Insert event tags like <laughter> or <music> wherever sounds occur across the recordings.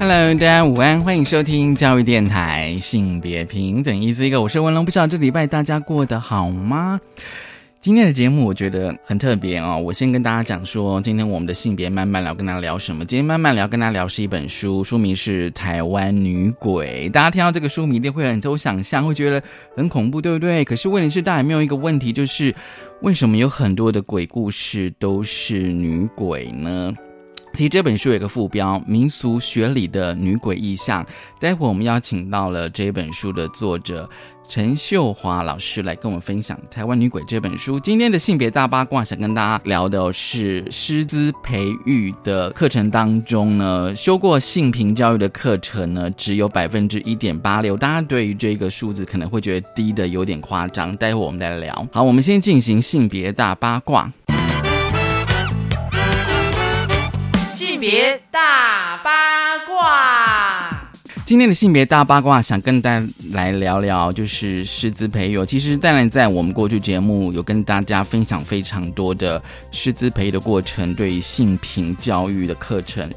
Hello，大家午安，欢迎收听教育电台性别平等 Easy Go，我是文龙。不知道这礼拜大家过得好吗？今天的节目我觉得很特别哦，我先跟大家讲说，今天我们的性别慢慢聊，跟大家聊什么？今天慢慢聊，跟大家聊是一本书，书名是《台湾女鬼》。大家听到这个书名一定会很多想象，会觉得很恐怖，对不对？可是问题是，大家有没有一个问题，就是为什么有很多的鬼故事都是女鬼呢？其实这本书有个副标《民俗学里的女鬼意象》，待会我们邀请到了这本书的作者。陈秀华老师来跟我们分享《台湾女鬼》这本书。今天的性别大八卦，想跟大家聊的是师资培育的课程当中呢，修过性平教育的课程呢，只有百分之一点八六。大家对于这个数字可能会觉得低的有点夸张，待会我们再来聊。好，我们先进行性别大八卦。别大八卦。今天的性别大八卦，想跟大家来聊聊，就是师资培育。其实，当然在我们过去节目有跟大家分享非常多的师资培育的过程，对于性平教育的课程，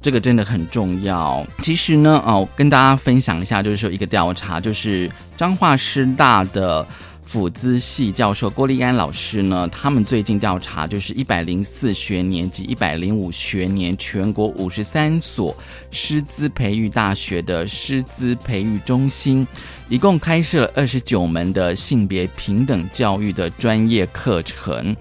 这个真的很重要。其实呢，哦，跟大家分享一下，就是说一个调查，就是彰化师大的。辅资系教授郭立安老师呢，他们最近调查，就是一百零四学年及一百零五学年全国五十三所师资培育大学的师资培育中心，一共开设了二十九门的性别平等教育的专业课程，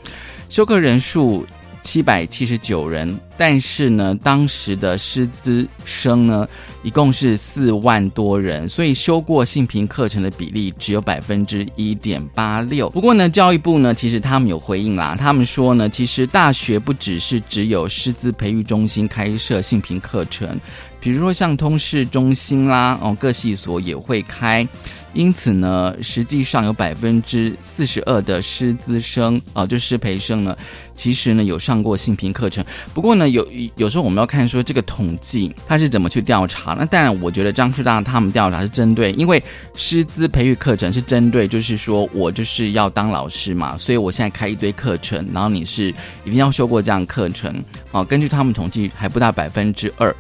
修课人数。七百七十九人，但是呢，当时的师资生呢，一共是四万多人，所以修过性平课程的比例只有百分之一点八六。不过呢，教育部呢，其实他们有回应啦，他们说呢，其实大学不只是只有师资培育中心开设性平课程，比如说像通识中心啦，哦，各系所也会开。因此呢，实际上有百分之四十二的师资生啊，就师培生呢，其实呢有上过性平课程。不过呢，有有时候我们要看说这个统计它是怎么去调查。那当然，我觉得张师大他们调查是针对，因为师资培育课程是针对，就是说我就是要当老师嘛，所以我现在开一堆课程，然后你是一定要修过这样课程啊。根据他们统计，还不到百分之二。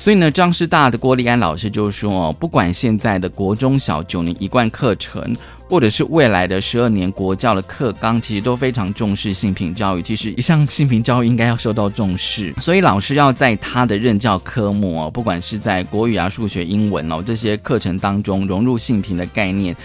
所以呢，张师大的郭立安老师就说，不管现在的国中小九年一贯课程，或者是未来的十二年国教的课纲，其实都非常重视性平教育。其实一项性平教育应该要受到重视，<laughs> 所以老师要在他的任教科目哦，不管是在国语啊、数学、英文哦这些课程当中融入性平的概念，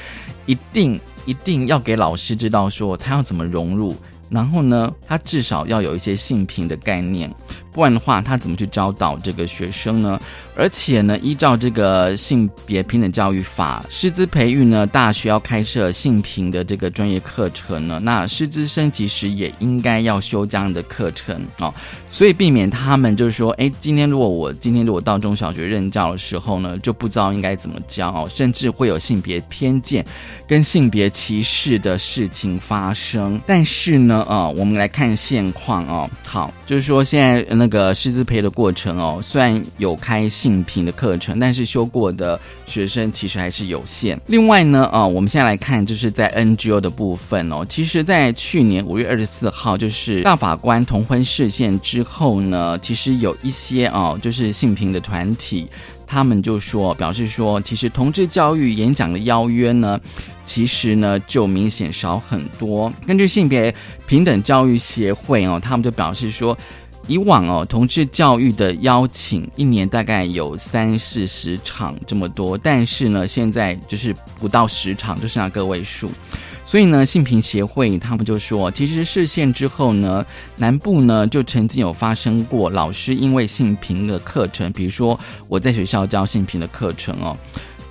一定一定要给老师知道说他要怎么融入。然后呢，他至少要有一些性平的概念，不然的话，他怎么去教导这个学生呢？而且呢，依照这个性别平等教育法，师资培育呢，大学要开设性平的这个专业课程呢，那师资生其实也应该要修这样的课程哦。所以避免他们就是说，哎，今天如果我今天如果到中小学任教的时候呢，就不知道应该怎么教哦，甚至会有性别偏见跟性别歧视的事情发生。但是呢，啊，我们来看现况哦。好，就是说现在那个师资培的过程哦，虽然有开。性平的课程，但是修过的学生其实还是有限。另外呢，啊，我们现在来看，就是在 NGO 的部分哦。其实，在去年五月二十四号，就是大法官同婚事件之后呢，其实有一些哦，就是性平的团体，他们就说表示说，其实同志教育演讲的邀约呢，其实呢就明显少很多。根据性别平等教育协会哦，他们就表示说。以往哦，同志教育的邀请一年大概有三四十场这么多，但是呢，现在就是不到十场，就剩下个位数。所以呢，性平协会他们就说，其实视线之后呢，南部呢就曾经有发生过老师因为性平的课程，比如说我在学校教性平的课程哦。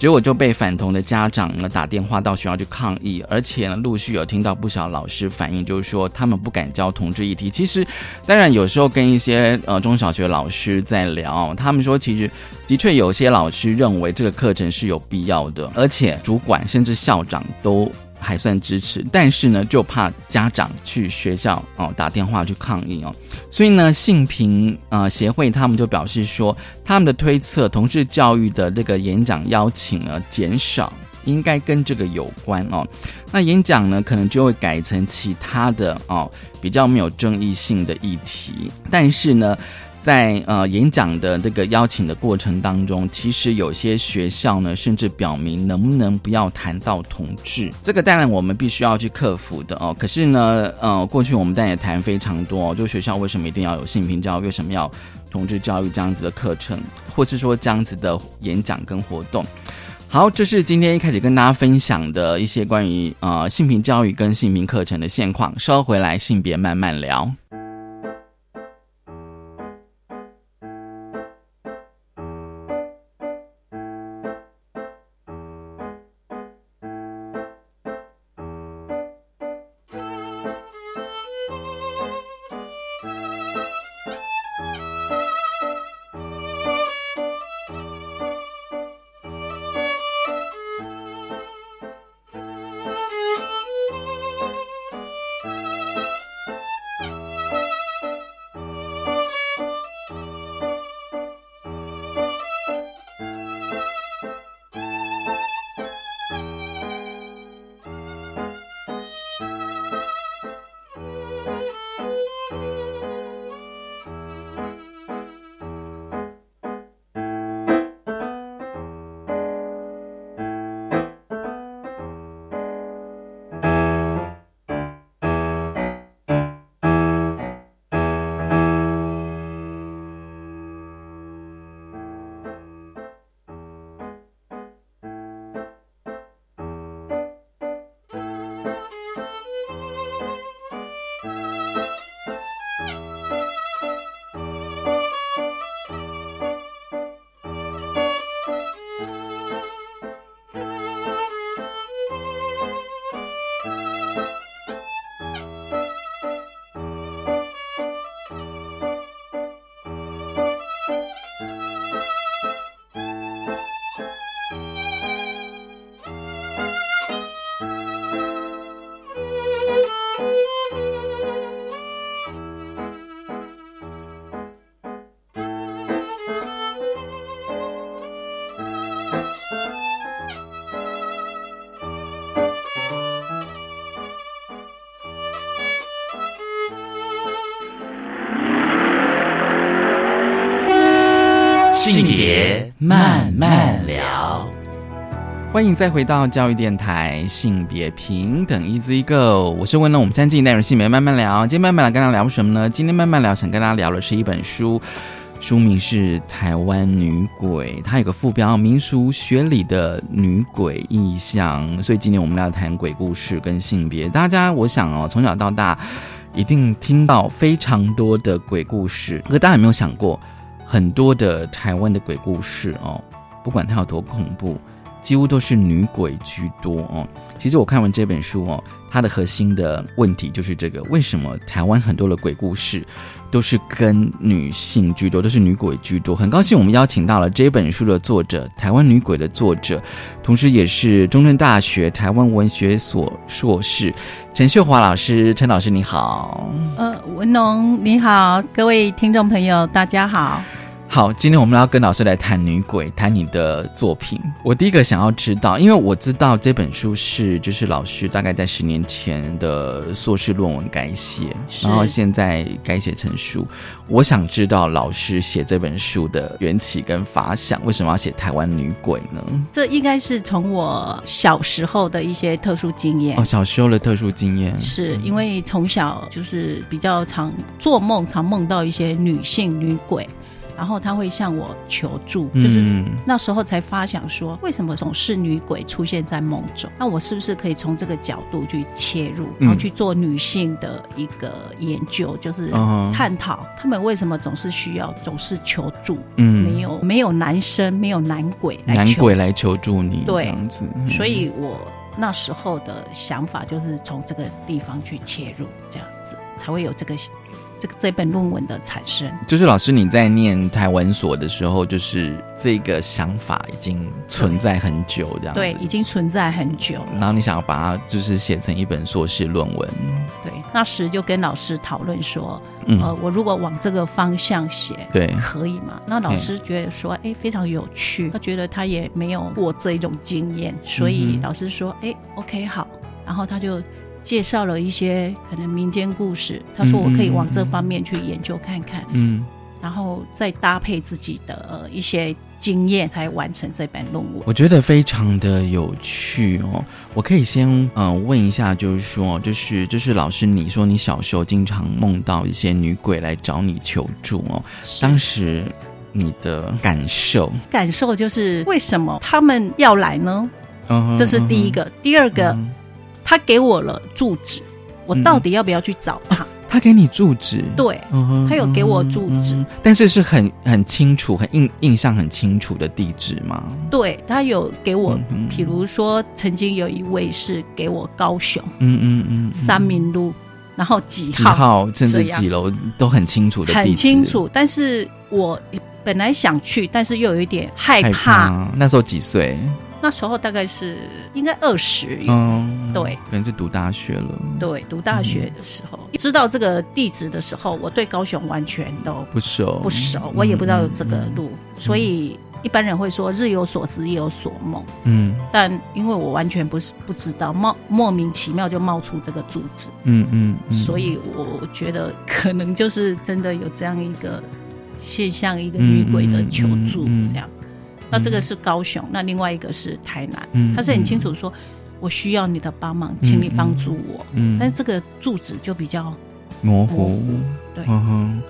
结果就被反同的家长呢打电话到学校去抗议，而且呢陆续有听到不少老师反映，就是说他们不敢教同志议题。其实，当然有时候跟一些呃中小学老师在聊，他们说其实的确有些老师认为这个课程是有必要的，而且主管甚至校长都。还算支持，但是呢，就怕家长去学校哦打电话去抗议哦，所以呢，性平呃协会他们就表示说，他们的推测，同事教育的这个演讲邀请呢减少，应该跟这个有关哦。那演讲呢，可能就会改成其他的哦比较没有争议性的议题，但是呢。在呃演讲的这个邀请的过程当中，其实有些学校呢，甚至表明能不能不要谈到同志，这个当然我们必须要去克服的哦。可是呢，呃，过去我们当然也谈非常多，就学校为什么一定要有性平教育，为什么要同志教育这样子的课程，或是说这样子的演讲跟活动。好，这是今天一开始跟大家分享的一些关于呃性平教育跟性平课程的现况。稍回来，性别慢慢聊。欢迎再回到教育电台，性别平等，Easy Go，我是温乐，我们三季内容性别慢慢聊。今天慢慢来跟大家聊什么呢？今天慢慢聊，想跟大家聊的是一本书，书名是《台湾女鬼》，它有个副标：民俗学里的女鬼意象。所以今天我们要谈鬼故事跟性别。大家，我想哦，从小到大一定听到非常多的鬼故事，可大家有没有想过？很多的台湾的鬼故事哦，不管它有多恐怖，几乎都是女鬼居多哦。其实我看完这本书哦，它的核心的问题就是这个：为什么台湾很多的鬼故事都是跟女性居多，都是女鬼居多？很高兴我们邀请到了这本书的作者，台湾女鬼的作者，同时也是中正大学台湾文学所硕士陈秀华老师。陈老师你好，呃，文龙你好，各位听众朋友大家好。好，今天我们要跟老师来谈女鬼，谈你的作品。我第一个想要知道，因为我知道这本书是就是老师大概在十年前的硕士论文改写，然后现在改写成书。我想知道老师写这本书的缘起跟发想，为什么要写台湾女鬼呢？这应该是从我小时候的一些特殊经验哦，小时候的特殊经验，是因为从小就是比较常做梦，常梦到一些女性女鬼。然后他会向我求助，嗯。就是那时候才发想说，为什么总是女鬼出现在梦中？那我是不是可以从这个角度去切入，嗯。然后去做女性的一个研究，就是探讨他们为什么总是需要总是求助，嗯。没有没有男生，没有男鬼来男求鬼来求助你，对。这样子，嗯。所以我那时候的想法就是从这个地方去切入，这样子才会有这个这个这本论文的产生。就是老师你在念台文所的时候，就是这个想法已经存在很久，这样子对，已经存在很久了。然后你想要把它就是写成一本硕士论文，对，那时就跟老师讨论说，嗯，呃，我如果往这个方向写，对可以吗？那老师觉得说，哎、非常有趣，他觉得他也没有过这一种经验，所以老师说，哎、o k 好，然后他就。介绍了一些可能民间故事，他说我可以往这方面去研究看看，嗯，然后再搭配自己的、呃、一些经验，才完成这本论文。我觉得非常的有趣哦。我可以先嗯、呃问一下，就是说，就是就是老师，你说你小时候经常梦到一些女鬼来找你求助哦，当时你的感受，感受就是为什么他们要来呢？这是第一，个。第二个，嗯他给我了住址，我到底要不要去找他？他给你住址，对，嗯他有给我住址但是是很很清楚、很印印象很清楚的地址吗？对他有给我比如说曾经有一位是给我高雄嗯嗯嗯，嗯三民路，然后几号几号，甚至几楼都很清楚的地址，很清楚。但是我本来想去，但是又有一点害。怕。那时候几岁？那时候大概是应该二十、嗯，对，可能是读大学了，对，读大学的时候，知道这个地址的时候，我对高雄完全都不熟，不熟，我也不知道有这个嗯路，所以一般人会说日有所思，夜有所梦。嗯。但因为我完全不是不知道，冒莫名其妙就冒出这个住址，嗯嗯嗯，所以我觉得可能就是真的有这样一个现象，一个嗯女鬼的求助嗯嗯嗯。这样。那这个是高雄，那另外一个是台南，嗯他是很清楚说，我需要你的帮忙，请你帮助我。嗯，但是这个住址就比较模糊模糊，对嗯。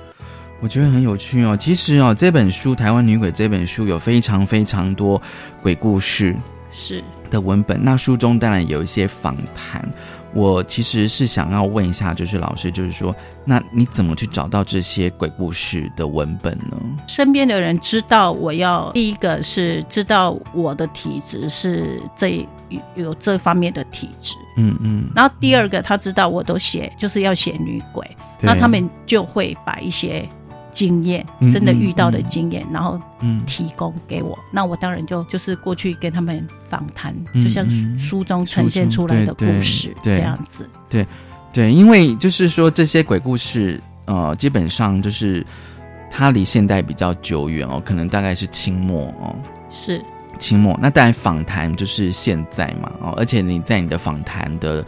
我觉得很有趣哦。其实哦，这本书《台湾女鬼》这本书有非常非常多鬼故事是的文本。那书中当然有一些访谈。我其实是想要问一下，就是老师，就是说，那你怎么去找到这些鬼故事的文本呢？身边的人知道我要第一个是知道我的体质是这有有这方面的体质，嗯嗯，然后第二个他知道我都写就是要写女鬼，那他们就会把一些经验嗯真的遇到的经验，然后嗯。提供给我，那我当然就就是过去跟他们访谈，嗯就像嗯。书书中呈现出来的故事这样子。对对，因为就是说这些鬼故事，呃，基本上就是它离现代比较久远哦，可能大概是清末哦，是。清末。那当然访谈就是现在嘛哦，而且你在你的访谈的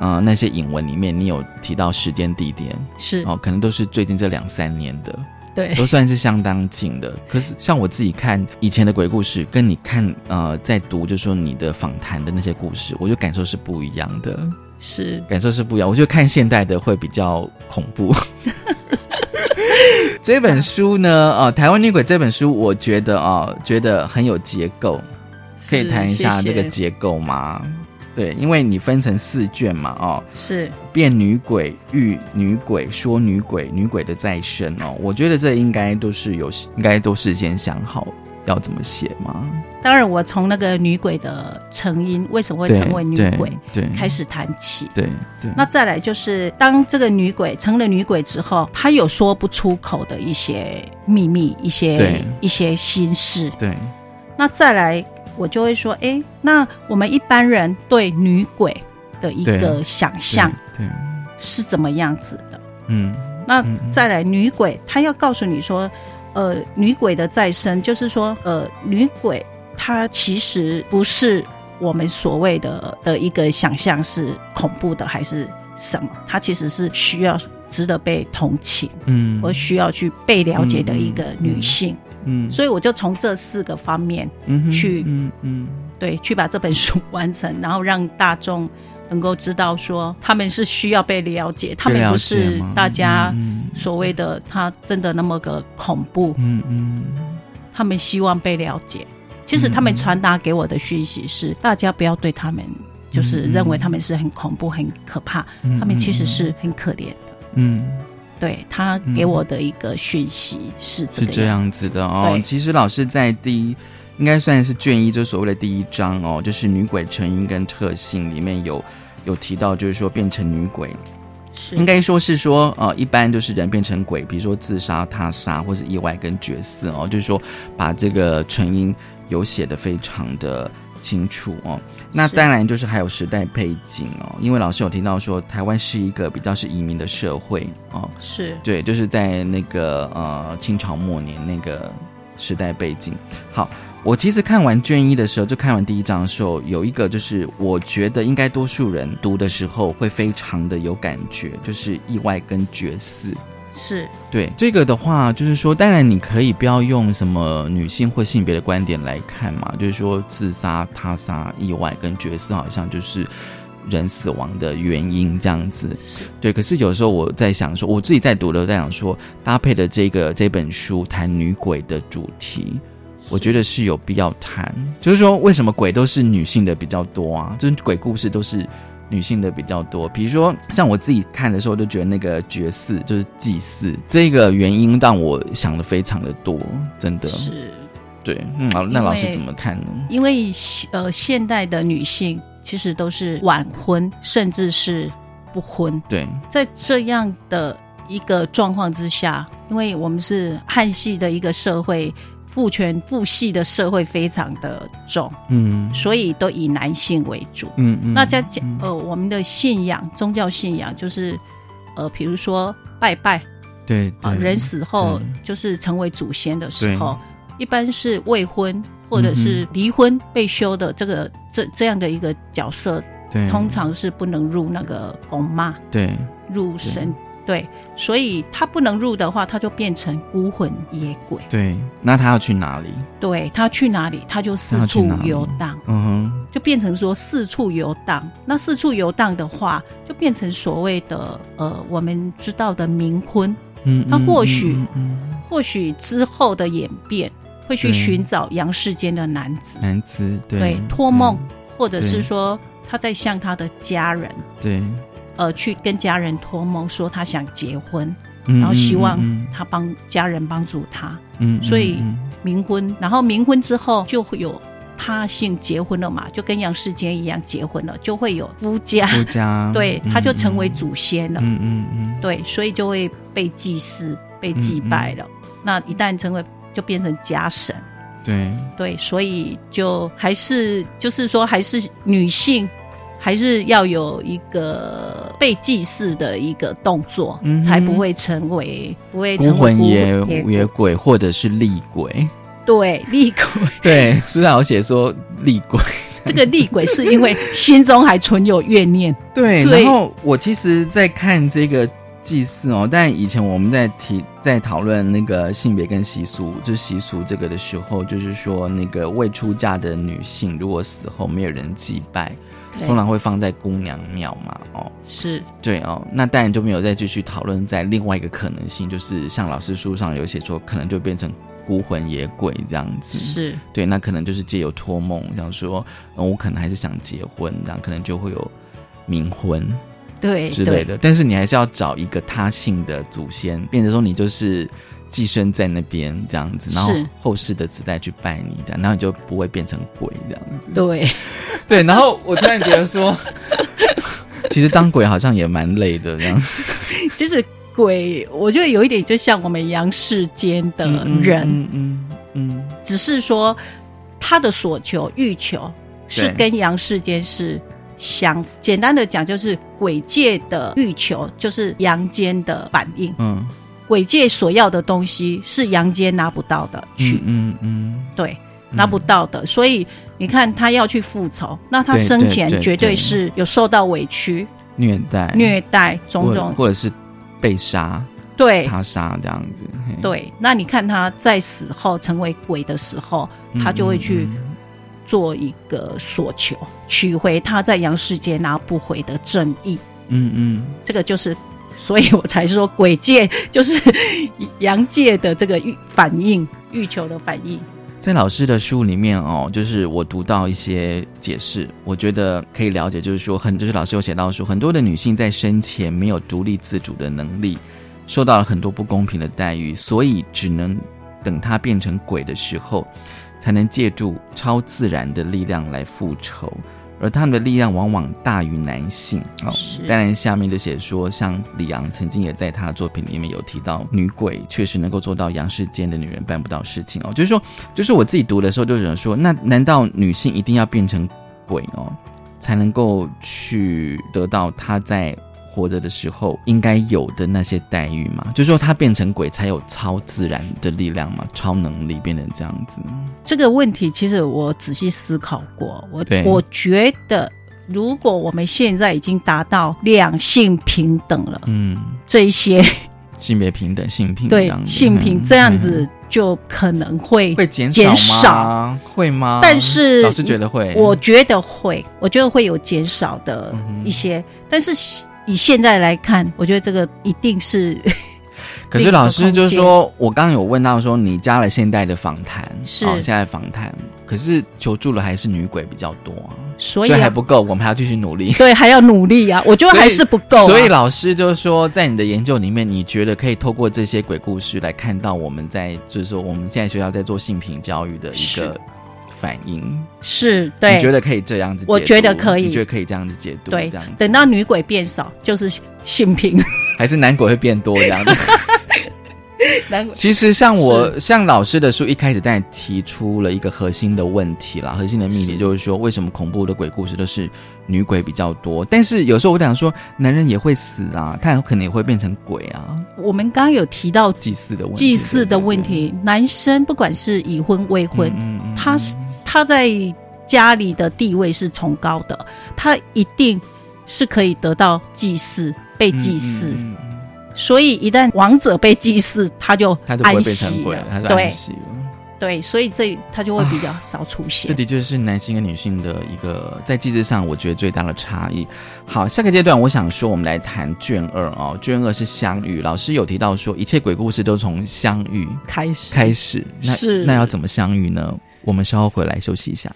呃那些引文里面，你有提到时间地点是，哦，可能都是最近这两三年的，对都算是相当近的。<laughs> 可是像我自己看以前的鬼故事，跟你看呃在读，就说你的访谈的那些故事，我就感受是不一样的。是感受是不一样。我觉得看现代的会比较恐怖。这本书呢，呃，《台湾女鬼》这本书，我觉得啊、觉得很有结构，可以是谈一下这个结构吗？对，因为你分成四卷嘛，哦，是。变女鬼、遇女鬼、说女鬼、女鬼的再生哦，我觉得这应该都是有，应该都事先想好要怎么写嘛。当然，我从那个女鬼的成因，为什么会成为女鬼对，开始谈起。对对，那再来就是，当这个女鬼成了女鬼之后，她有说不出口的一些秘密、一些一些心事。对。那再来，我就会说，哎，那我们一般人对女鬼的一个想象对，是怎么样子的？嗯那再来，女鬼她要告诉你说，呃，女鬼的再生，就是说，呃，女鬼她其实不是我们所谓的的一个想象是恐怖的还是什么，她其实是需要值得被同情，嗯，或需要去被了解的一个女性。嗯所以我就从这四个方面，嗯去嗯嗯。对，去把这本书完成，然后让大众能够知道说，他们是需要被了解，他们不是大家。嗯所谓的他真的那么个恐怖，嗯嗯。他们希望被了解。其实他们传达给我的讯息是，大家不要对他们就是认为他们是很恐怖、很可怕，嗯他们其实是很可怜的。嗯，对他给我的一个讯息是这个是这样子的哦。其实老师在第一。应该算是卷一，就所谓的第一章哦，就是女鬼成因跟特性里面有有提到，就是说变成女鬼，是应该说是说，呃，一般就是人变成鬼，比如说自杀、他杀或是意外跟绝嗣哦，就是说把这个成因有写的非常的清楚哦。那是当然就是还有时代背景哦，因为老师有提到说，台湾是一个比较是移民的社会哦，是对，就是在那个呃清朝末年那个时代背景。好，我其实看完卷一的时候，就看完第一章的时候，有一个就是我觉得应该多数人读的时候会非常的有感觉，就是意外跟绝嗣。是对这个的话，就是说，当然你可以不要用什么女性或性别的观点来看嘛，就是说自杀、他杀、意外跟角色好像就是人死亡的原因这样子。对，可是有时候我在想说，我自己在读的在想说，搭配的这个这本书谈女鬼的主题，我觉得是有必要谈。就是说，为什么鬼都是女性的比较多啊？就是鬼故事都是女性的比较多。比如说，像我自己看的时候，就觉得那个绝嗣就是祭祀这个原因让我想的非常的多，真的。是，对，嗯，好，那老师怎么看呢？因为呃，现代的女性其实都是晚婚，甚至是不婚。对，在这样的一个状况之下，因为我们是汉系的一个社会，父权父系的社会非常的重，嗯。所以都以男性为主。嗯嗯，那在讲呃，我们的信仰，宗教信仰就是呃，比如说拜拜对啊，对人死后就是成为祖先的时候，一般是未婚或者是离婚被休的这个这这样的一个角色，对。通常是不能入那个公妈对。入神。对，所以他不能入的话，他就变成孤魂野鬼。对，那他要去哪里？对他去哪里，他就四处游荡，嗯哼，就变成说四处游荡。那四处游荡的话，就变成所谓的呃，我们知道的冥婚。嗯，他嗯或许嗯嗯嗯或许之后的演变，会去对寻找阳世间的男子，男子对对，托梦，或者是说他在向他的家人，对，呃，去跟家人托梦说他想结婚，嗯然后希望嗯他帮家人帮助他所以嗯冥婚，然后冥婚之后就会有他姓结婚了嘛，就跟杨世间一样结婚了，就会有夫家，夫家 <laughs> 对，他就成为嗯祖先了，嗯嗯嗯，对，所以就会被祭祀、被祭拜了。那一旦成为，就变成家神。对，对，所以就还是就是说，还是女性还是要有一个被祭祀的一个动作，嗯才不会成为不会成为孤魂野野野鬼或者是厉鬼，对厉鬼。<laughs> 对，书上有写说厉鬼，<laughs> 这个厉鬼是因为心中还存有怨念，<laughs> 对，对。然后我其实，在看这个祭祀哦，但以前我们在提在讨论那个性别跟习俗，就习俗这个的时候，就是说那个未出嫁的女性，如果死后没有人祭拜，对通常会放在姑娘庙嘛，哦，是。对哦，那当然就没有再继续讨论在另外一个可能性，就是像老师书上有写说，可能就变成孤魂野鬼这样子，是，对，那可能就是借由托梦，想说，嗯，我可能还是想结婚，这样可能就会有冥婚对对之类的。但是你还是要找一个他姓的祖先，变成说你就是寄生在那边这样子，然后是后世的子代去拜你这样，然后你就不会变成鬼这样子。对，对，然后我突然觉得说，<laughs> 其实当鬼好像也蛮累的这样。<laughs> 就是鬼，我觉得有一点就像我们阳世间的人，嗯嗯嗯只是说他的所求欲求是跟阳世间是相，简单的讲就是鬼界的欲求就是阳间的反应，嗯鬼界所要的东西是阳间拿不到的去，嗯嗯对。拿不到的，所以你看他要去复仇，那他生前绝对对是有受到委屈、虐待虐待种种，或者是被杀对他杀这样子。对。那你看他在死后成为鬼的时候，他就会去嗯做一个所求，取回他在阳世间拿不回的正义。嗯嗯这个就是所以我才说鬼界就是阳界的这个欲反应，欲求的反应。在老师的书里面哦，就是我读到一些解释，我觉得可以了解，就是说很就是老师有写到说，很多的女性在生前没有独立自主的能力，受到了很多不公平的待遇，所以只能等她变成鬼的时候，才能借助超自然的力量来复仇。而他们的力量往往大于男性哦。当然，下面就写说，像李昂曾经也在他的作品里面有提到，女鬼确实能够做到阳世间的女人办不到事情哦。就是说，就是我自己读的时候，就有人说，那难道女性一定要变成鬼哦，才能够去得到她在？活着的时候应该有的那些待遇嘛，就是说他变成鬼才有超自然的力量嘛，超能力变成这样子。这个问题其实我仔细思考过，我我觉得如果我们现在已经达到两性平等了，嗯，这一些性别平等、性平 <laughs> 对性平这样子就可能会会减少会吗？但是老师觉得会，我觉得会，我觉得会有减少的一些，但是。以现在来看，我觉得这个一定是。<laughs> 可是老师就是说，我刚刚有问到说，你加了现代的访谈，是现在访谈，可是求助的还是女鬼比较多，所以还不够，我们还要继续努力。<laughs> 对，还要努力啊！<laughs> 我觉得还是不够。所以老师就是说，在你的研究里面，你觉得可以透过这些鬼故事来看到我们在，就是说我们现在学校在做性平教育的一个。反应是对，你觉得可以这样子？我觉得可以，你觉得可以这样子解读？对，这样等到女鬼变少，就是性平，<laughs> 还是男鬼会变多这样子？<laughs> 男其实像我像老师的书一开始在提出了一个核心的问题啦，核心的秘密就是说，为什么恐怖的鬼故事都是女鬼比较多？但是有时候我想说，男人也会死啊，他有可能也会变成鬼啊。我们刚刚有提到祭祀的问题祭祀的问题，男生不管是已婚未婚，他是。他在家里的地位是崇高的，他一定是可以得到祭祀、被祭祀。所以一旦王者被祭祀，他就他就安息了，他就安息了。对，所以这他就会比较少出现。这的确是男性跟女性的一个在祭祀上，我觉得最大的差异。好，下个阶段我想说，我们来谈卷二哦。卷二是相遇，老师有提到说，一切鬼故事都从相遇开始。开始，那那要怎么相遇呢？我们稍后回来休息一下。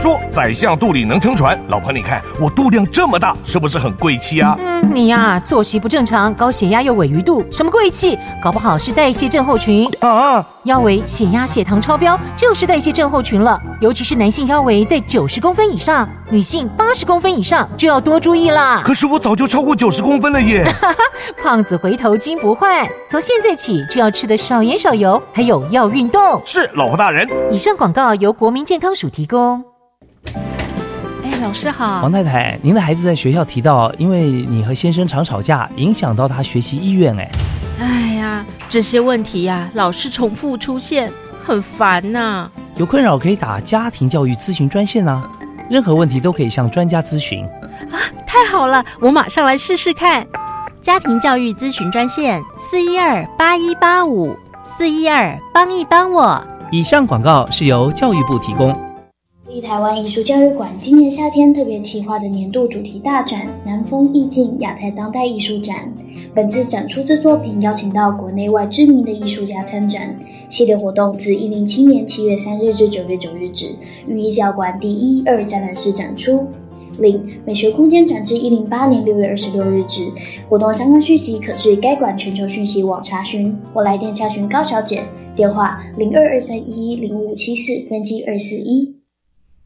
说宰相肚里能撑船，老婆你看我肚量这么大，是不是很贵气啊？嗯，你呀作息不正常，高血压又尾鱼肚，什么贵气？搞不好是代谢症候群啊！腰围、血压、血糖超标就是代谢症候群了，尤其是男性腰围在九十公分以上，女性八十公分以上就要多注意啦。可是我早就超过九十公分了耶！<laughs> 胖子回头金不换，从现在起就要吃的少盐少油，还有要运动。是老婆大人。以上广告由国民健康署提供。哎，老师好，王太太，您的孩子在学校提到，因为你和先生常吵架，影响到他学习意愿。哎，哎呀，这些问题呀，老是重复出现，很烦呐。有困扰可以打家庭教育咨询专线啊，任何问题都可以向专家咨询。啊，太好了，我马上来试试看。家庭教育咨询专线：四一二八一八五四一二，帮一帮我。以上广告是由教育部提供。立台湾艺术教育馆今年夏天特别企划的年度主题大展“南风意境亚太当代艺术展”，本次展出之作品邀请到国内外知名的艺术家参展。系列活动自一零七年七月三日至九月九日止，于艺教馆第一、二展览室展出。另美学空间展至一零八年六月二十六日止。活动相关讯息可至该馆全球讯息网查询，或来电查询高小姐，电话零二二三一零五七四分机二四一。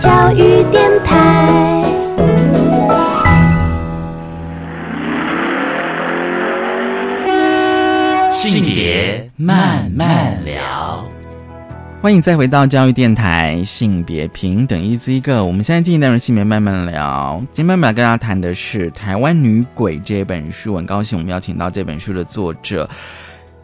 教育电台。性别慢慢聊，欢迎再回到教育电台，性别平等一字一个。我们现在进行的是性别慢慢聊。今天慢慢跟大家谈的是《台湾女鬼》这本书，很高兴我们邀请到这本书的作者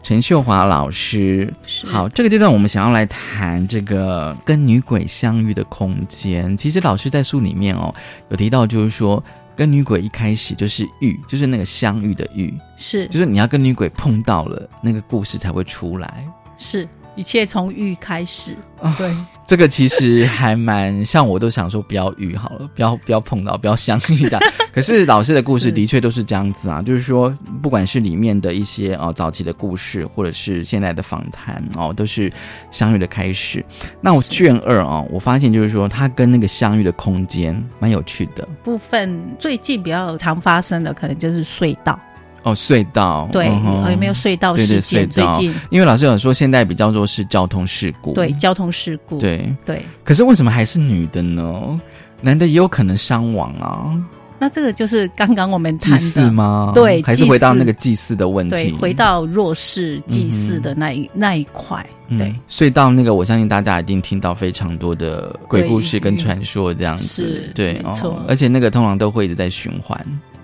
陈秀华老师。好，这个阶段我们想要来谈这个跟女鬼相遇的空间。其实老师在书里面哦有提到，就是说。跟女鬼一开始就是遇，就是那个相遇的遇，是，就是你要跟女鬼碰到了，那个故事才会出来。是，一切从遇开始。对，这个其实还蛮像，我都想说不要遇好了，不要不要碰到，不要相遇的。可是老师的故事的确都是这样子啊，就是说，不管是里面的一些哦早期的故事，或者是现在的访谈哦，都是相遇的开始。那我卷二啊，我发现就是说，它跟那个相遇的空间蛮有趣的。部分最近比较常发生的，可能就是隧道。哦，隧道对，有没有隧道事件？最近，因为老师有说，现在比较多是交通事故，对，交通事故，对对。可是为什么还是女的呢？男的也有可能伤亡啊。那这个就是刚刚我们祭祀吗？对，还是回到那个祭祀的问题，回到弱势祭祀的那一那一块。对，隧道那个，我相信大家一定听到非常多的鬼故事跟传说这样子，对，没错。而且那个通常都会一直在循环。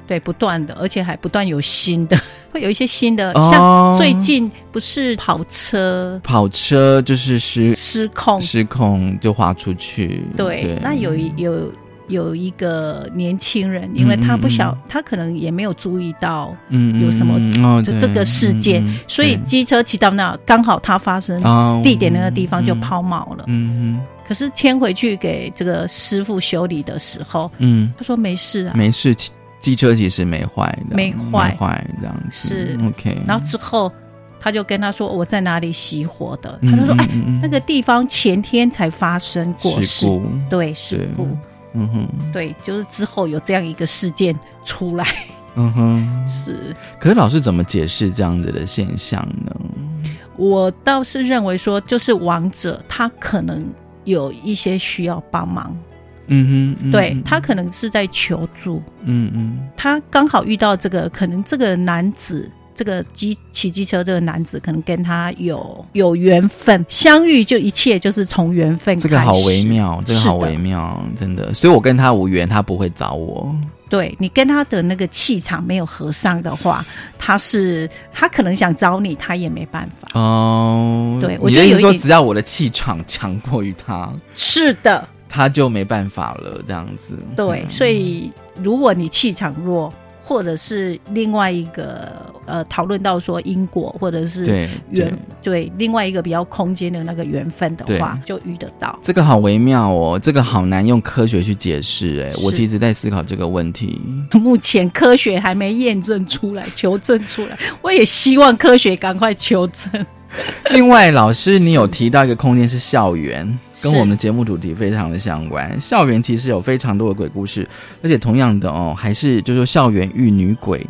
对，不断的，而且还不断有新的，<laughs> 会有一些新的，像最近不是跑车，跑车就是失失控，失控就滑出去。对，那有有有一个年轻人，因为他不晓，他可能也没有注意到，嗯，有什么哦就这个事件，所以机车骑到那，刚好他发生地点那个地方就抛锚了。嗯嗯可是牵回去给这个师傅修理的时候，嗯，他说没事啊，没事。机车其实没坏的，没坏。坏这样子。是。OK。然后之后他就跟他说：“我在哪里熄火的？”他就说：“哎，那个地方前天才发生过事。故，对事故，嗯哼，对，就是之后有这样一个事件出来，嗯哼，<laughs> 是。可是老师怎么解释这样子的现象呢？我倒是认为说，就是王者他可能有一些需要帮忙。”嗯哼，对他可能是在求助，嗯嗯，他刚好遇到这个，可能这个男子，这个机骑机车这个男子，可能跟他有有缘分，相遇就一切就是从缘分。这个好微妙，这个好微妙，真的。所以我跟他无缘，他不会找我。对你跟他的那个气场没有合上的话，他是他可能想找你，他也没办法。哦，对我觉得有一点只要我的气场强过于他，是的，他就没办法了，这样子。对，所以如果你气场弱，或者是另外一个呃讨论到说因果或者是对缘对另外一个比较空间的那个缘分的话，就遇得到。这个好微妙哦，这个好难用科学去解释。哎，我其实在思考这个问题。目前科学还没验证出来、求证出来，我也希望科学赶快求证。<laughs> 另外，老师，你有提到一个空间是校园，跟我们的节目主题非常的相关。校园其实有非常多的鬼故事，而且同样的哦，还是就是说校园遇女鬼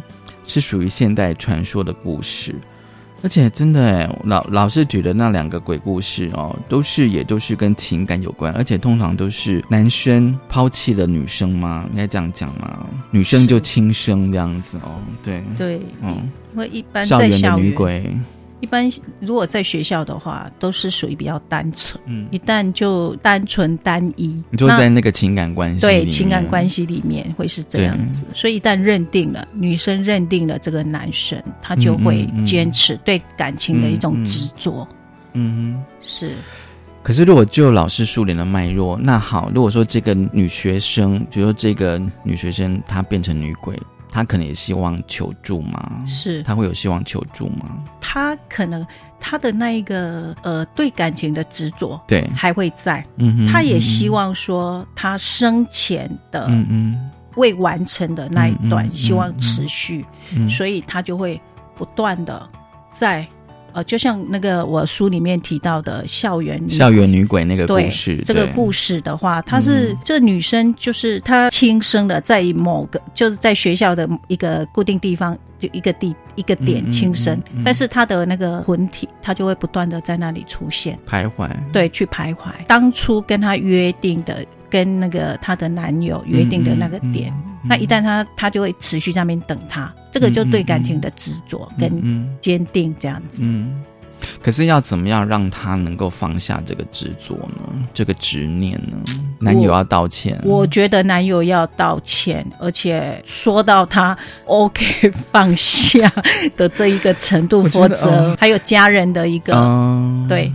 是属于现代传说的故事。而且真的哎，老老师举的那两个鬼故事哦，都是也都是跟情感有关，而且通常都是男生抛弃了女生吗？应该这样讲吗？女生就轻生这样子哦，对，对，嗯，因为一般校园的女鬼，一般如果在学校的话，都是属于比较单纯。嗯，一旦就单纯单一，你就在那个情感关系对情感关系里面会是这样子，所以一旦认定了女生认定了这个男生，他就会坚持对感情的一种执着。嗯哼。是。可是，如果就老师树林的脉络，那好，如果说这个女学生，比如说这个女学生她变成女鬼，她可能也希望求助吗？是，他会有希望求助吗？他可能他的那一个呃对感情的执着，对还会在。嗯哼他也希望说他生前的嗯嗯未完成的那一段，希望嗯持续，嗯所以他就会不断的在呃，就像那个我书里面提到的校园女校园女鬼那个故事，这个故事的话，她是、嗯。这女生就是她轻生的，在某个就是在学校的一个固定地方，就一个地一个点轻生，嗯嗯。但是她的那个魂体，她就会不断的在那里出现，徘徊，对，去徘徊。当初跟她约定的，跟那个她的男友约定的那个点，那一旦她她就会持续在那边等他，这个就对感情的执着跟嗯坚定这样子。嗯。可是要怎么样让他能够放下这个执着呢？这个执念呢？男友要道歉，我觉得男友要道歉，而且说到他 OK <laughs> 放下的这一个程度，我觉得否则、哦还有家人的一个、嗯对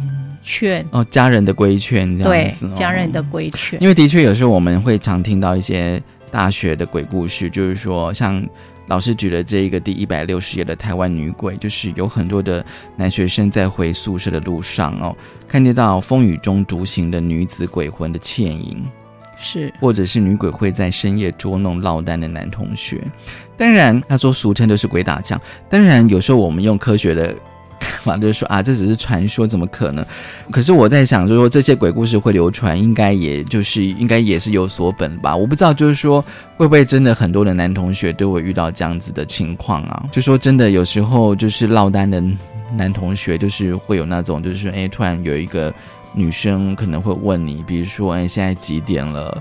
劝，哦，家人的规劝这样对子、哦，家人的规劝，因为的确有时候我们会常听到一些大学的鬼故事，就是说像老师举的这一个第一百六十页的台湾女鬼，就是有很多的男学生在回宿舍的路上哦，看得到风雨中独行的女子鬼魂的倩影。是或者是女鬼会在深夜捉弄落单的男同学。当然，他说俗称就是鬼打墙。当然，有时候我们用科学的 <laughs> 看法就说啊，这只是传说，怎么可能？可是我在想，就是说这些鬼故事会流传，应该也就是应该也是有所本吧？我不知道，就是说会不会真的很多的男同学都会遇到这样子的情况啊？就说真的，有时候就是落单的男同学，就是会有那种，就是说哎，突然有一个。女生可能会问你，比如说，哎，现在几点了？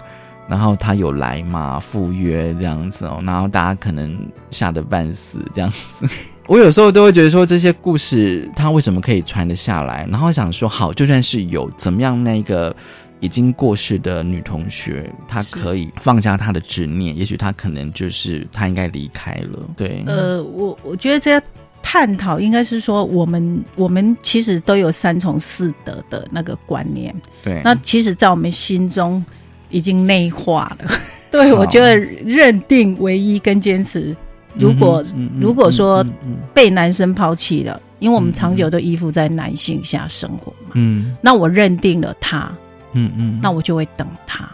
然后他有来吗？赴约这样子哦，然后大家可能吓得半死这样子。我有时候都会觉得说，这些故事它为什么可以传得下来？然后想说，好，就算是有怎么样，那个已经过世的女同学，她可以放下她的执念，也许她可能就是她应该离开了。对，呃，我我觉得这要探讨，应该是说我们我们其实都有三从四德的那个观念，对，那其实，在我们心中已经内化了。<laughs> 对，我觉得认定唯一跟坚持，如果、嗯嗯如果说被男生抛弃了，因为我们长久都依附在男性下生活嘛，嗯。那我认定了他，嗯嗯，那我就会等他，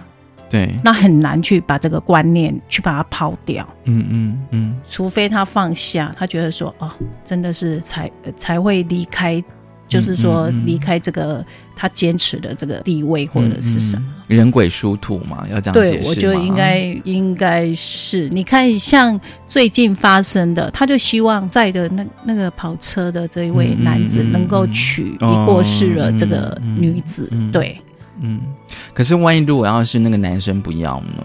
对，那很难去把这个观念去把它抛掉。嗯嗯嗯，除非他放下，他觉得说哦，真的是才呃才会离开，就是说离开这个他坚持的这个地位或者是什么。嗯人鬼殊途嘛，要这样解对，我觉得吗应该应该是，你看像最近发生的，他就希望在的那那个跑车的这一位嗯男子能够嗯。娶已哦过世了这个女子，嗯对，嗯，可是万一如果要是那个男生不要呢，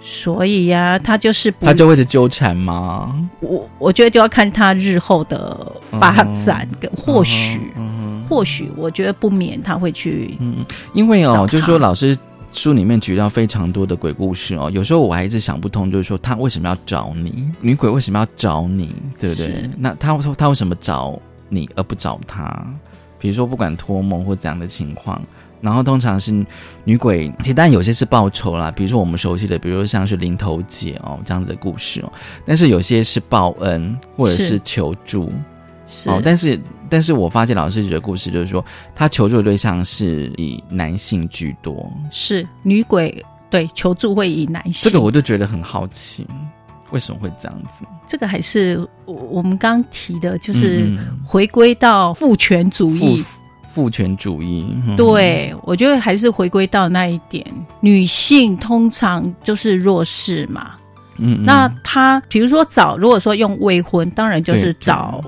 所以呀、他就是不他就会是纠缠吗？我我觉得就要看他日后的发展，跟或许、嗯或许我觉得不免他会去，嗯，因为哦，就是说老师书里面举到非常多的鬼故事哦，有时候我还一直想不通，就是说他为什么要找你？女鬼为什么要找你？对不对？那他他为什么找你而不找他？比如说不管托梦或怎样的情况，然后通常是女鬼，其实当然有些是报仇啦，比如说我们熟悉的，比如说像是林头姐哦这样子的故事哦，但是有些是报恩或者是是求助。是。哦，但是但是我发现老师的故事就是说，他求助的对象是以男性居多，是女鬼对求助会以男性，这个我就觉得很好奇，为什么会这样子？这个还是我我们刚提的，就是回归到父权主义。父父权主义，嗯。对，我觉得还是回归到那一点，女性通常就是弱势嘛。嗯，嗯。那她比如说找，如果说用未婚，当然就是找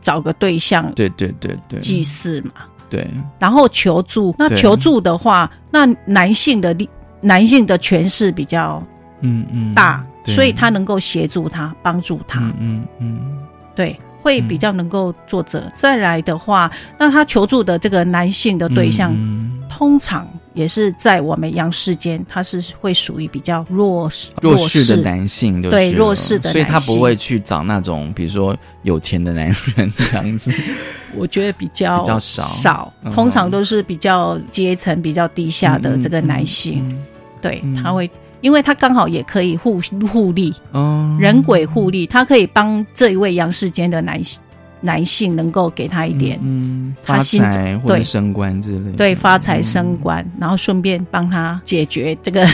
找个对象对对对对。祭祀嘛。对。然后求助，那求助的话，那男性的力，男性的权势比较嗯嗯。大，对。所以他能够协助他，帮助他，嗯嗯嗯。对，会比较能够作者。再来的话，那他求助的这个男性的对象，嗯。通常也是在我们阳世间，他是会属于比较弱势弱势的男性就是对弱势的男性所以他不会去找那种比如说有钱的男人这样子，<laughs> 我觉得比较比较少。少嗯，通常都是比较阶层比较低下的这个男性，嗯。对他会，因为他刚好也可以互互利，哦。人鬼互利，他可以帮这一位阳世间的男性男性能够给他一点，嗯，发他心财或者升官之类的，对发财升官，然后顺便帮他解决这个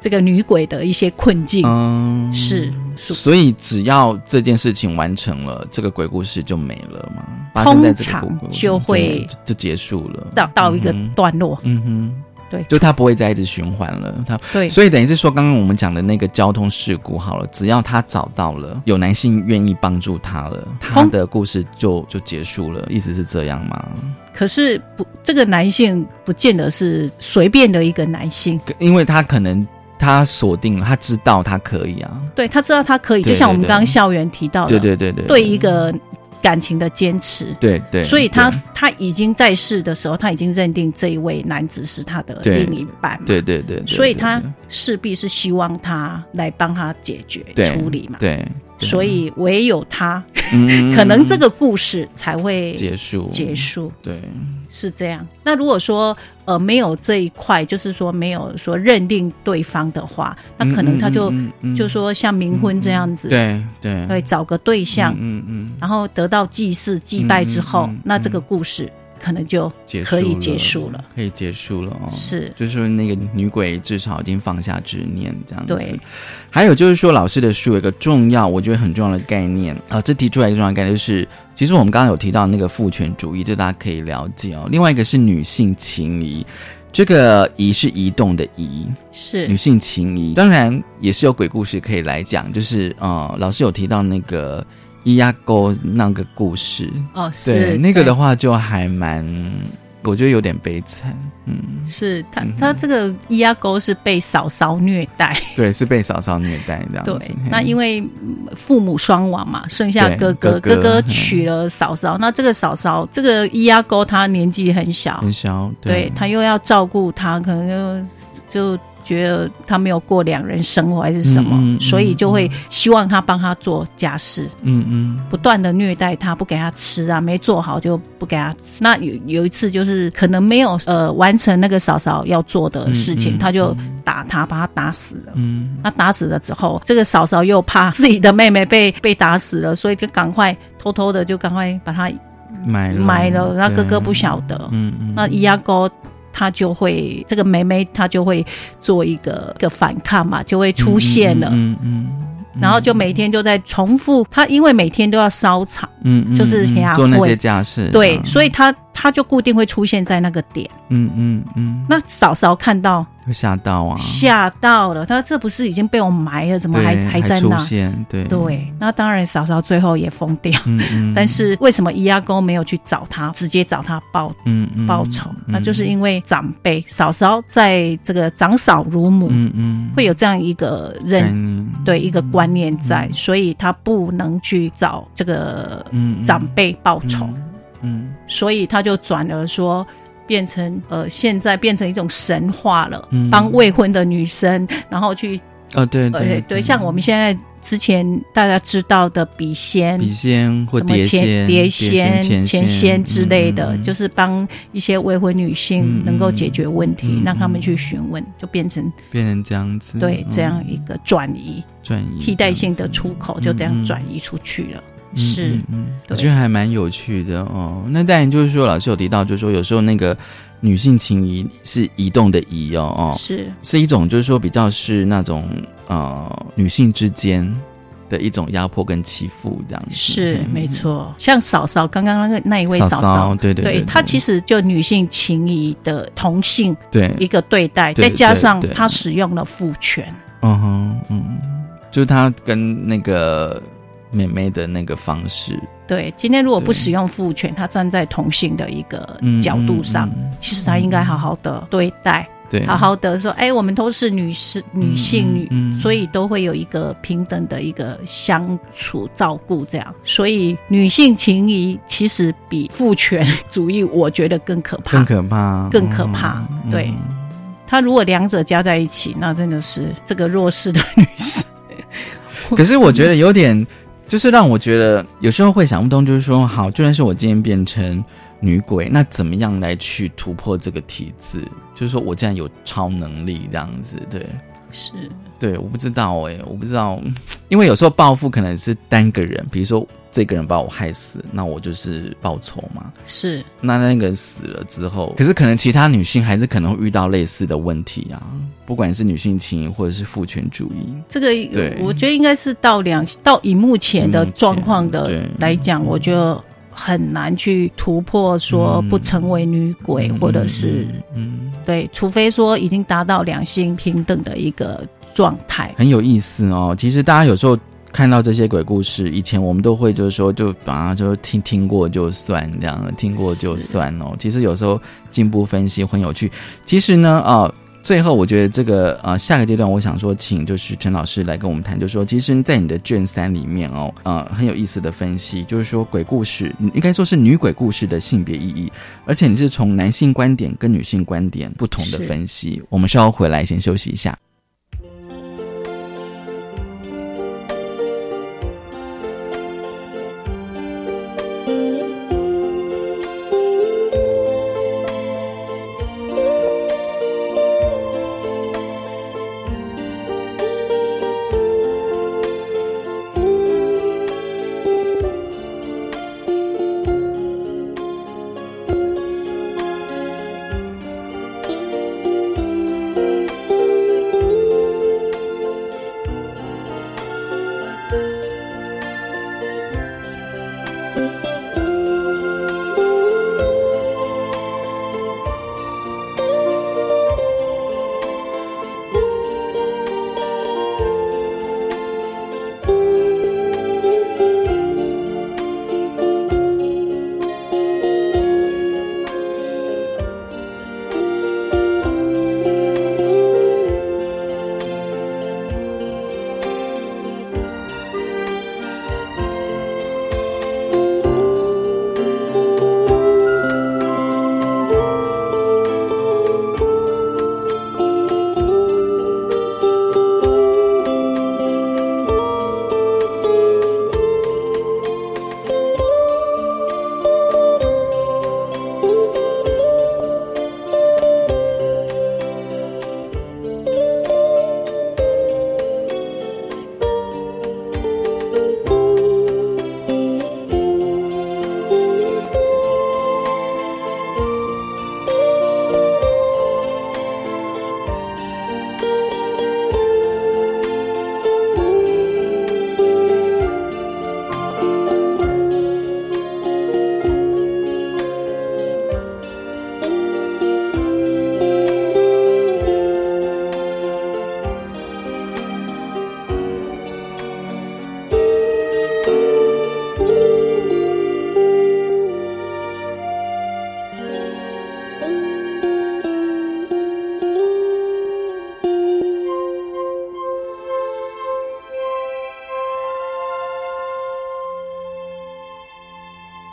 这个女鬼的一些困境，嗯，是所以只要这件事情完成了，这个鬼故事就没了嘛？发生在这个鬼故事就会就就结束了，到到一个嗯哼。段落，嗯哼。对，就它不会再一直循环了，它对。所以等于是说，刚刚我们讲的那个交通事故好了，只要他找到了有男性愿意帮助他了，他的故事就就结束了，意思是这样吗？可是不，这个男性不见得是随便的一个男性，因为他可能他锁定了，他知道他可以啊，对他知道他可以，就像我们刚刚校园提到的，对对对对。对一个感情的坚持，对对，所以他他已经在世的时候，他已经认定这一位男子是他的另一半嘛，对对对对，对所以他势必是希望他来帮他解决处理嘛，对所以唯有他，嗯。可能这个故事才会结束。结束，对，是这样。那如果说呃没有这一块，就是说没有说认定对方的话，那可能他就、就说像冥婚这样子，对对。对，找个对象，嗯嗯，然后得到祭祀祭拜之后，那这个故事可能就可以结束了。，可以结束了哦。是就是说那个女鬼至少已经放下执念，这样子。对。还有就是说，老师的书有一个重要，我觉得很重要的概念啊，这提出来一个重要的概念就是，其实我们刚刚有提到那个父权主义，这大家可以了解哦。另外一个是女性情谊。这个移是移动的移，是女性情谊，当然也是有鬼故事可以来讲，就是呃，老师有提到那个伊亚沟那个故事，哦，是对那个的话。就还蛮，我觉得有点悲惨，嗯，是他，他这个伊亚沟是被嫂嫂虐待，对，是被嫂嫂虐待这样子。对，那因为嗯父母双亡嘛，剩下哥哥，哥哥娶了嫂嫂，那这个嫂嫂，这个伊亚沟他年纪很小，很小，对。他又要照顾他，可能就就觉得他没有过两人生活还是什么，嗯嗯嗯所以就会希望他帮他做家事，嗯嗯不断的虐待他，不给他吃啊，没做好就不给他吃。那有有一次就是可能没有呃完成那个嫂嫂要做的事情，他就打他，把他打死了。嗯，那打死了之后，这个嫂嫂又怕自己的妹妹被被打死了，所以就赶快偷偷的就赶快把他买了埋了。那哥哥不晓得，嗯嗯，那伊亚沟他就会这个妹妹她就会做一个一个反抗嘛，就会出现了。嗯嗯然后就每天就在重复，他因为每天都要烧场，嗯嗯，就是嗯做那些家事，对，嗯所以他他就固定会出现在那个点。嗯嗯嗯，那嫂嫂看到会吓到啊，吓到了，他这不是已经被我埋了，怎么还对还在那？现？对。对，那当然嫂嫂最后也疯掉。嗯嗯，但是为什么伊阿公没有去找他，直接找他报嗯嗯。报仇？嗯。那就是因为长辈嫂嫂在这个长嫂如母，嗯嗯。会有这样一个概认对一个观念在，所以他不能去找这个长辈报仇，嗯所以他就转而说，变成呃，现在变成一种神话了，嗯。帮未婚的女生，然后去哦，对呃对对，像我们现在之前大家知道的笔仙。笔仙或碟仙、碟仙、仙、前仙之类的，嗯嗯嗯。就是帮一些未婚女性嗯能够解决问题，嗯嗯。让他们去询问，就变成变成这样子，嗯。对这样一个转移、转移替代性的出口，就这样嗯嗯。转移出去了。嗯是嗯，嗯我对。觉得还蛮有趣的哦。那当然就是说，老师有提到，就是说有时候那个女性情谊是移动的移哦，哦，是。是一种就是说比较是那种呃女性之间的一种压迫跟欺负这样子，是嗯没错，像嫂嫂刚刚那个那一位嫂嫂嫂对对对对她其实就女性情谊的同性对。一个对待，对再加上她使用了父权，嗯哼嗯，就是她跟那个妹妹的那个方式，对，今天如果不使用父权，她站在同性的一个嗯角度上，嗯嗯其实她应该好好的对待。对，好好的说，哎，我们都是女士、女性、所以都会有一个平等的一个相处照顾，这样。所以女性情谊其实比父权主义，我觉得更可怕，更可怕，更可怕。嗯对，他如果两者加在一起，那真的是这个弱势的女士。可是我觉得有点，就是让我觉得有时候会想不通，就是说，好，就算是我今天变成女鬼，那怎么样来去突破这个体质？就是说我竟然有超能力这样子，对。是，对，我不知道哎、我不知道，因为有时候报复可能是单个人，比如说这个人把我害死，那我就是报仇嘛。是，那那个人死了之后，可是可能其他女性还是可能会遇到类似的问题啊，不管是女性情谊或者是父权主义。这个对我觉得应该是到两到以目前的状况的对来讲，我觉得很难去突破说不成为女鬼，嗯或者是嗯，对，除非说已经达到两性平等的一个状态。很有意思哦。其实大家有时候看到这些鬼故事，以前我们都会就是说，就把它就听听过就算这样，听过就算哦。其实有时候进步分析很有趣。其实呢，呃。最后，我觉得这个呃，下个阶段，我想说，请就是陈老师来跟我们谈，就是说，其实，在你的卷三里面哦，呃，很有意思的分析，就是说，鬼故事应该说是女鬼故事的性别意义，而且你是从男性观点跟女性观点不同的分析。我们稍后回来先休息一下。Música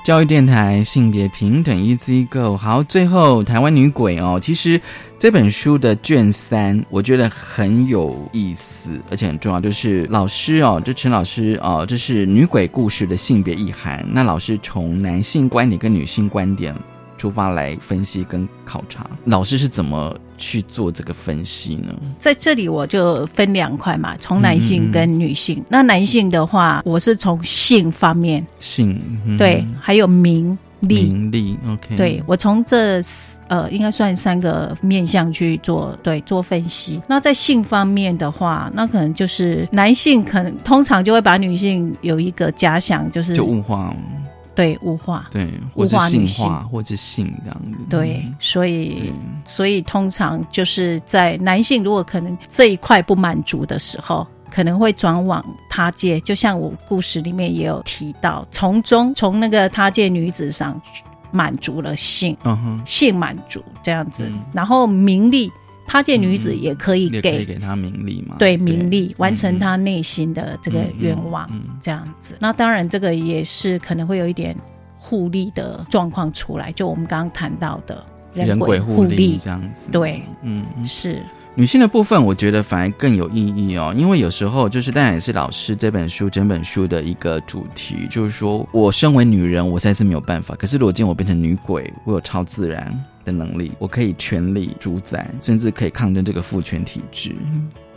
教育电台性别平等 Easy Go。好，最后台湾女鬼哦，其实这本书的卷三，我觉得很有意思，而且很重要，就是老师哦，就陈老师哦，这是女鬼故事的性别意涵。那老师从男性观点跟女性观点出发来分析跟考察，老师是怎么去做这个分析呢？在这里我就分两块嘛，从男性跟女性。那男性的话，我是从性方面，性、嗯对，还有名利。名利，OK，对我从这呃应该算三个面向去做对做分析。那在性方面的话，那可能就是男性可能通常就会把女性有一个假想，就是就物化，对物化，对，物或者性化女性化，或者性这样子。对，所以所以通常就是在男性如果可能这一块不满足的时候，可能会转往他界，就像我故事里面也有提到，从中从那个他界女子上满足了性，嗯哼，性满足这样子，嗯。然后名利，他界女子也可以给、以给他名利嘛？对名利，完嗯成他内心的这个愿望，这样子。那当然，这个也是可能会有一点互利的状况出来，就我们刚刚谈到的人鬼鬼互利这样子。对，嗯，嗯是女性的部分，我觉得反而更有意义哦，因为有时候就是，当然也是老师这本书整本书的一个主题，就是说我身为女人，我实在是没有办法。可是如果今天我变成女鬼，我有超自然的能力，我可以全力主宰，甚至可以抗争这个父权体制。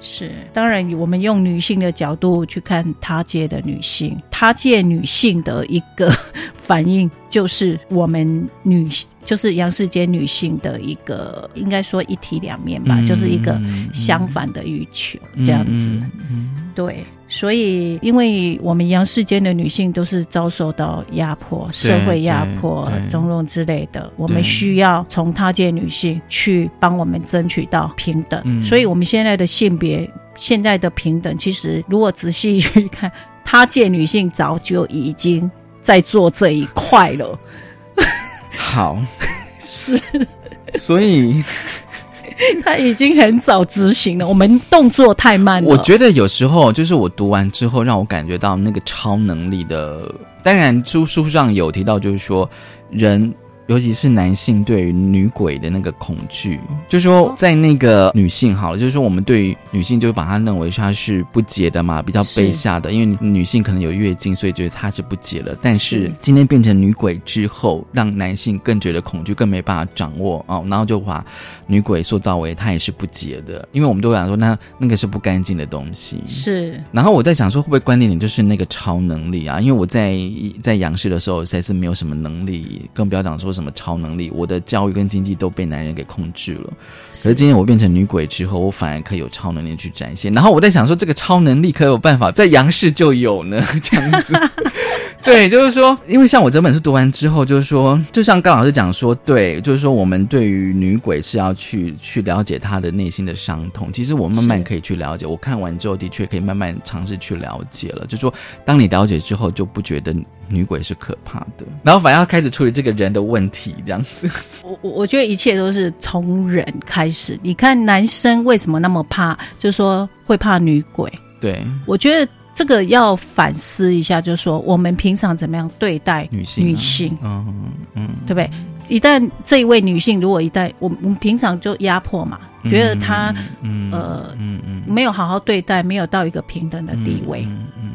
是，当然我们用女性的角度去看他界的女性，他界女性的一个 <laughs> 反应就是我们女就是杨世杰女性的一个，应该说一体两面吧，嗯就是一个嗯相反的欲求这样子。嗯嗯对，所以因为我们阳世间的女性都是遭受到压迫、社会压迫种种之类的，我们需要从他界女性去帮我们争取到平等。嗯所以，我们现在的性别、现在的平等，其实如果仔细去看，他界女性早就已经在做这一块了。好，<laughs> 是，所以 <laughs> 他已经很早执行了，我们动作太慢了。我觉得有时候就是我读完之后，让我感觉到那个超能力的。当然，书书上有提到，就是说人。尤其是男性对于女鬼的那个恐惧，就是说，在那个女性好了，就是说，我们对于女性就把她认为她是不洁的嘛，比较卑下的，因为女性可能有月经，所以觉得她是不洁了。但是是。今天变成女鬼之后，让男性更觉得恐惧，更没办法掌握。哦，然后就把女鬼塑造为她也是不洁的，因为我们都想说那那个是不干净的东西，是。然后我在想说，会不会关键点就是那个超能力？啊？因为我在在仰视的时候，实在是没有什么能力，更不要讲说什么超能力。我的教育跟经济都被男人给控制了。可是今天我变成女鬼之后，我反而可以有超能力去展现。然后我在想说，这个超能力可有办法在杨氏就有呢？<laughs> 这样子。<laughs> 对，就是说，因为像我这本书读完之后，就是说，就像高老师讲说，对，就是说，我们对于女鬼是要去去了解她的内心的伤痛。其实我慢慢可以去了解，我看完之后的确可以慢慢尝试去了解了。就说，当你了解之后，就不觉得女鬼是可怕的，然后反而要开始处理这个人的问题，这样子。<laughs> 我我我觉得一切都是从人开始。你看男生为什么那么怕，就是说会怕女鬼？对，我觉得这个要反思一下，就是说我们平常怎么样对待女性啊女性，嗯嗯，对不对？一旦这一位女性，如果一旦我们我们平常就压迫嘛，觉得她嗯呃嗯嗯没有好好对待，没有到一个平等的地位。嗯嗯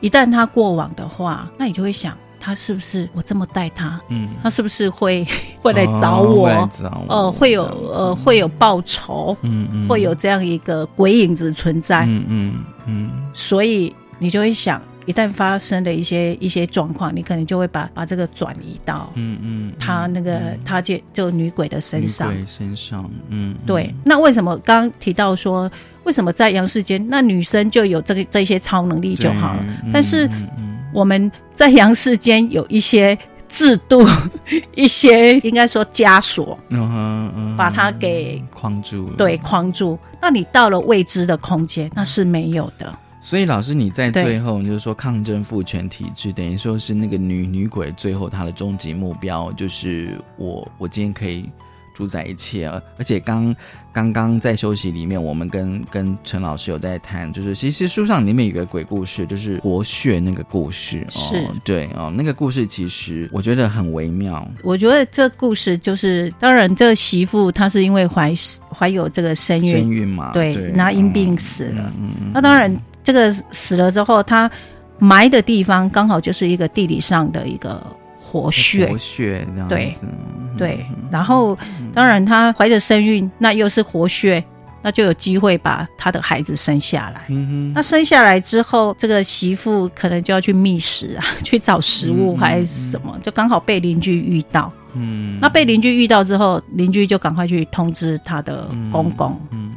一旦她过往的话，那你就会想，她是不是我这么待他，嗯，他是不是会 <laughs> 会来找哦我？哦找我呃，会有呃会有报仇，嗯嗯，会有这样一个鬼影子存在。嗯嗯嗯所以你就会想，一旦发生的一些一些状况，你可能就会把把这个转移到嗯嗯，他那个他就就女鬼的身上。身上，嗯，对，那为什么刚刚提到说，为什么在阳世间，那女生就有这个这些超能力就好了？对但是我们在阳世间有一些制度，<laughs> 一些应该说枷锁，嗯哼嗯，把它给框住了。对框住。那你到了未知的空间，那是没有的。所以老师你在最后，就是说抗争父权体制，等于说是那个女女鬼最后她的终极目标，就是我我今天可以主宰一切。而且刚刚刚在休息里面，我们跟跟陈老师有在谈，就是其实书上里面有个鬼故事，就是活血那个故事。是哦，对哦，那个故事其实我觉得很微妙。我觉得这故事就是，当然这个媳妇她是因为怀怀有这个身孕，身孕嘛，对，对那因病死了。嗯嗯那当然，这个死了之后，她埋的地方刚好就是一个地理上的一个活血，活血这样对子，对。然后，当然她怀着身孕，那又是活血，那就有机会把她的孩子生下来。嗯那生下来之后，这个媳妇可能就要去觅食啊，<laughs> 去找食物嗯还是什么，就刚好被邻居遇到。嗯那被邻居遇到之后，邻居就赶快去通知他的公公。嗯，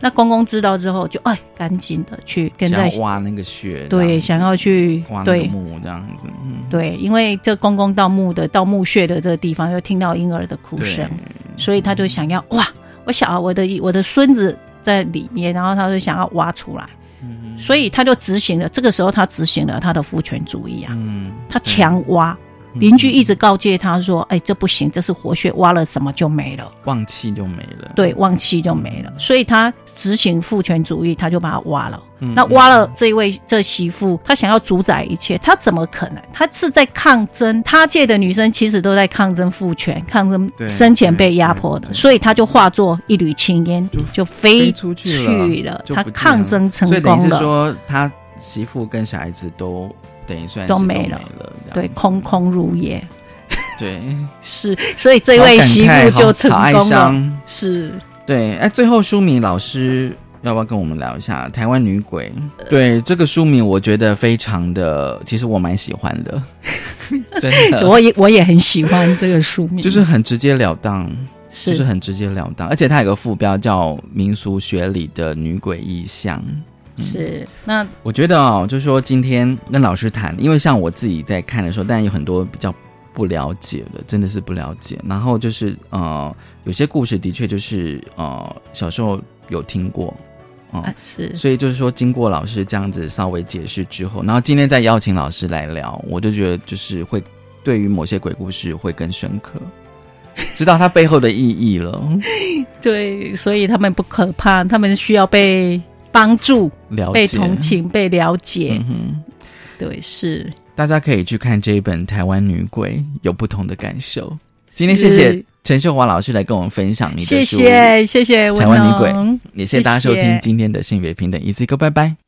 那公公知道之后就，哎赶紧的去跟在挖那个穴，对，想要去挖那对。个墓这样子，嗯，对，因为这公公盗墓的盗墓穴的这个地方，就听到婴儿的哭声，所以他就想要哇，我小我的我的孙子在里面，然后他就想要挖出来。嗯。所以他就执行了，这个时候他执行了他的父权主义啊，嗯，他强挖，邻居一直告诫他说：“哎，这不行，这是活血，挖了什么就没了。”旺气就没了，对，旺气就没了。所以他执行父权主义，他就把它挖了。嗯那挖了这一位这媳妇，她想要主宰一切，她怎么可能？她是在抗争，他界的女生其实都在抗争父权，抗争生前被压迫的，所以她就化作一缕青烟，就飞飞出去了，她就不见抗争成所以等于是功了，说他媳妇跟小孩子都等于算是都没没了对，空空如也。对，<laughs> 是，所以这位媳妇就成功了伤。是，对，哎，最后书名老师要不要跟我们聊一下《台湾女鬼》？呃对，这个书名我觉得非常的，其实我蛮喜欢的，真的，我也我也很喜欢这个书名，就是很直截了当，是就是很直截了当，而且它有个副标叫《民俗学里的女鬼意象》。是那我觉得哦，就是说今天跟老师谈，因为像我自己在看的时候，当然有很多比较不了解的，真的是不了解。然后就是呃，有些故事的确就是呃，小时候有听过。哦、啊是所以就是说，经过老师这样子稍微解释之后，然后今天再邀请老师来聊，我就觉得就是会对于某些鬼故事会更深刻，<laughs> 知道它背后的意义了。对，所以他们不可怕，他们需要被帮助、了解被同情、被了解。嗯对，是大家可以去看这一本《台湾女鬼》，有不同的感受。今天谢谢陈秀华老师来跟我们分享你的谢书谢谢谢台湾女鬼》，也谢谢大家收听谢谢今天的性别平等，一次一个拜拜。